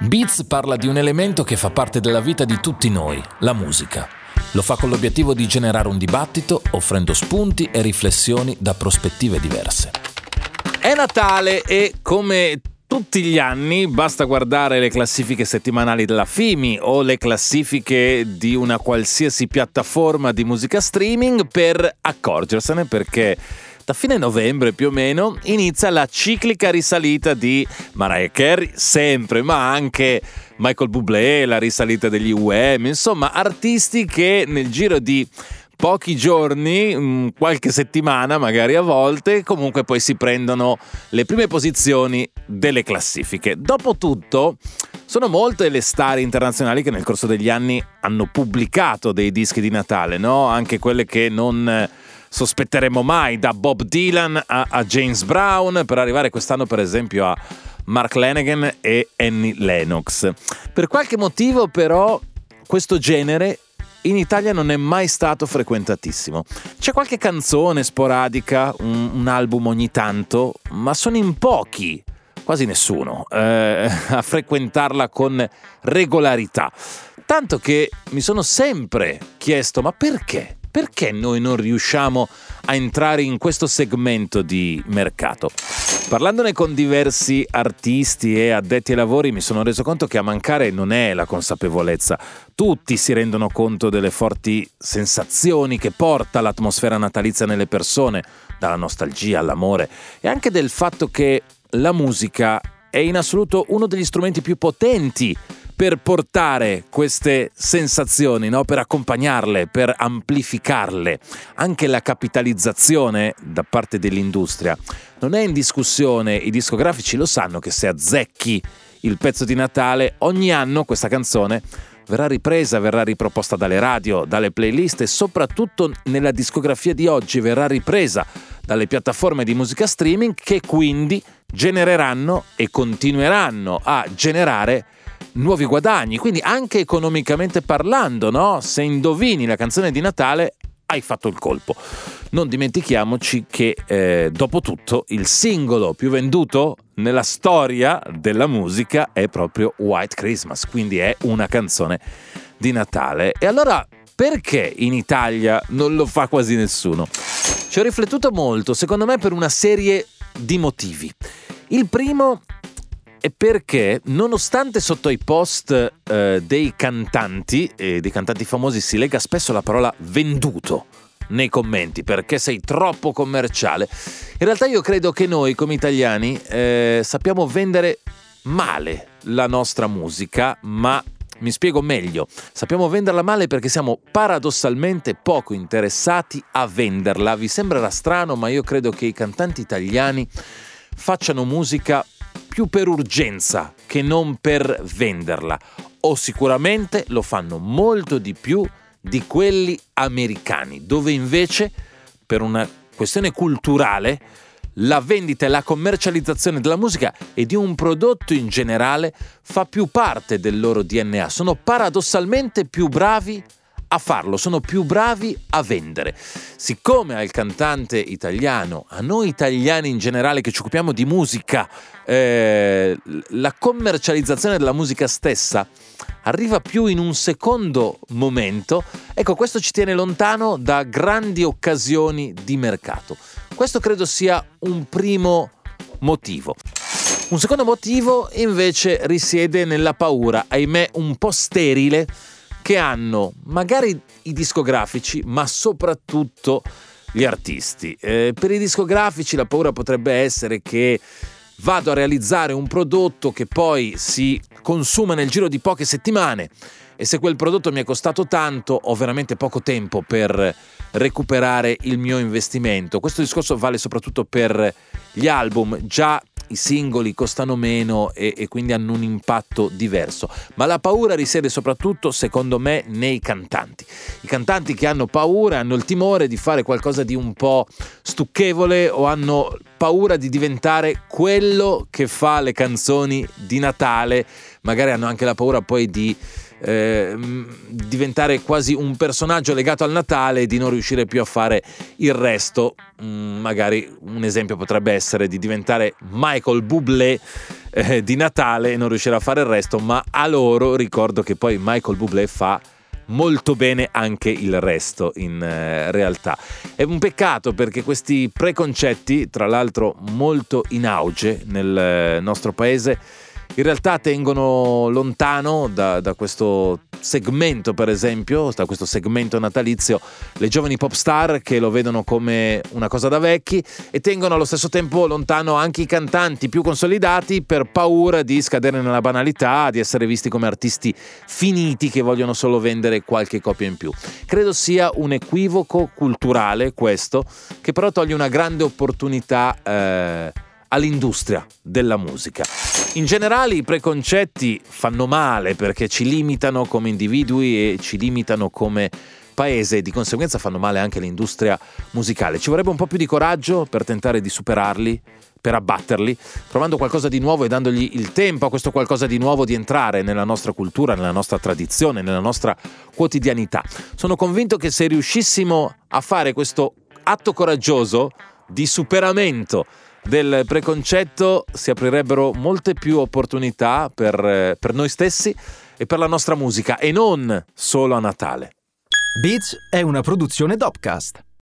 Beats parla di un elemento che fa parte della vita di tutti noi, la musica. Lo fa con l'obiettivo di generare un dibattito, offrendo spunti e riflessioni da prospettive diverse. È Natale e come tutti gli anni basta guardare le classifiche settimanali della FIMI o le classifiche di una qualsiasi piattaforma di musica streaming per accorgersene perché da fine novembre più o meno inizia la ciclica risalita di Mariah Carey, sempre, ma anche Michael Bublé, la risalita degli UM, insomma artisti che nel giro di pochi giorni, mm, qualche settimana magari a volte, comunque poi si prendono le prime posizioni delle classifiche. Dopotutto, sono molte le star internazionali che nel corso degli anni hanno pubblicato dei dischi di Natale, no? Anche quelle che non sospetteremmo mai, da Bob Dylan a, a James Brown, per arrivare quest'anno per esempio a Mark Lanigan e Annie Lennox. Per qualche motivo però questo genere in Italia non è mai stato frequentatissimo. C'è qualche canzone sporadica, un, un album ogni tanto, ma sono in pochi, quasi nessuno, eh, a frequentarla con regolarità. Tanto che mi sono sempre chiesto, ma perché? Perché noi non riusciamo a entrare in questo segmento di mercato? Parlandone con diversi artisti e addetti ai lavori mi sono reso conto che a mancare non è la consapevolezza. Tutti si rendono conto delle forti sensazioni che porta l'atmosfera natalizia nelle persone, dalla nostalgia all'amore e anche del fatto che la musica è in assoluto uno degli strumenti più potenti per portare queste sensazioni, no? per accompagnarle, per amplificarle. Anche la capitalizzazione da parte dell'industria non è in discussione, i discografici lo sanno che se azzecchi il pezzo di Natale, ogni anno questa canzone verrà ripresa, verrà riproposta dalle radio, dalle playlist e soprattutto nella discografia di oggi verrà ripresa dalle piattaforme di musica streaming che quindi genereranno e continueranno a generare nuovi guadagni, quindi anche economicamente parlando, no? Se indovini la canzone di Natale hai fatto il colpo. Non dimentichiamoci che, eh, dopo tutto, il singolo più venduto nella storia della musica è proprio White Christmas, quindi è una canzone di Natale. E allora, perché in Italia non lo fa quasi nessuno? Ci ho riflettuto molto, secondo me per una serie di motivi. Il primo è perché nonostante sotto i post eh, dei cantanti e dei cantanti famosi si lega spesso la parola venduto nei commenti perché sei troppo commerciale, in realtà io credo che noi come italiani eh, sappiamo vendere male la nostra musica, ma mi spiego meglio, sappiamo venderla male perché siamo paradossalmente poco interessati a venderla. Vi sembrerà strano, ma io credo che i cantanti italiani facciano musica più per urgenza che non per venderla, o sicuramente lo fanno molto di più di quelli americani, dove invece, per una questione culturale, la vendita e la commercializzazione della musica e di un prodotto in generale fa più parte del loro DNA, sono paradossalmente più bravi a farlo, sono più bravi a vendere. Siccome al cantante italiano, a noi italiani in generale che ci occupiamo di musica, eh, la commercializzazione della musica stessa arriva più in un secondo momento, ecco questo ci tiene lontano da grandi occasioni di mercato. Questo credo sia un primo motivo. Un secondo motivo invece risiede nella paura, ahimè un po' sterile, che hanno magari i discografici, ma soprattutto gli artisti. Eh, per i discografici la paura potrebbe essere che vado a realizzare un prodotto che poi si consuma nel giro di poche settimane e se quel prodotto mi è costato tanto ho veramente poco tempo per recuperare il mio investimento. Questo discorso vale soprattutto per gli album, già i singoli costano meno e, e, quindi hanno un impatto diverso. Ma la paura risiede soprattutto, secondo me, nei cantanti. I cantanti che hanno paura, hanno il timore di fare qualcosa di un po' stucchevole o hanno paura di diventare quello che fa le canzoni di Natale magari hanno anche la paura poi di eh, diventare quasi un personaggio legato al Natale e di non riuscire più a fare il resto. Mm, magari un esempio potrebbe essere di diventare Michael Bublé eh, di Natale e non riuscire a fare il resto, ma a loro ricordo che poi Michael Bublé fa molto bene anche il resto in eh, realtà. È un peccato perché questi preconcetti, tra l'altro molto in auge nel eh, nostro paese, in realtà tengono lontano da, da, questo segmento, per esempio, da questo segmento natalizio, le giovani pop star che lo vedono come una cosa da vecchi e tengono allo stesso tempo lontano anche i cantanti più consolidati per paura di scadere nella banalità, di essere visti come artisti finiti che vogliono solo vendere qualche copia in più. Credo sia un equivoco culturale questo, che però toglie una grande opportunità. Eh, all'industria della musica. In generale i preconcetti fanno male perché ci limitano come individui e ci limitano come paese e di conseguenza fanno male anche all'industria musicale. Ci vorrebbe un po' più di coraggio per tentare di superarli, per abbatterli, provando qualcosa di nuovo e dandogli il tempo a questo qualcosa di nuovo di entrare nella nostra cultura, nella nostra tradizione, nella nostra quotidianità. Sono convinto che se riuscissimo a fare questo atto coraggioso di superamento del preconcetto si aprirebbero molte più opportunità per, per noi stessi e per la nostra musica e non solo a Natale. Beats è una produzione Dopcast.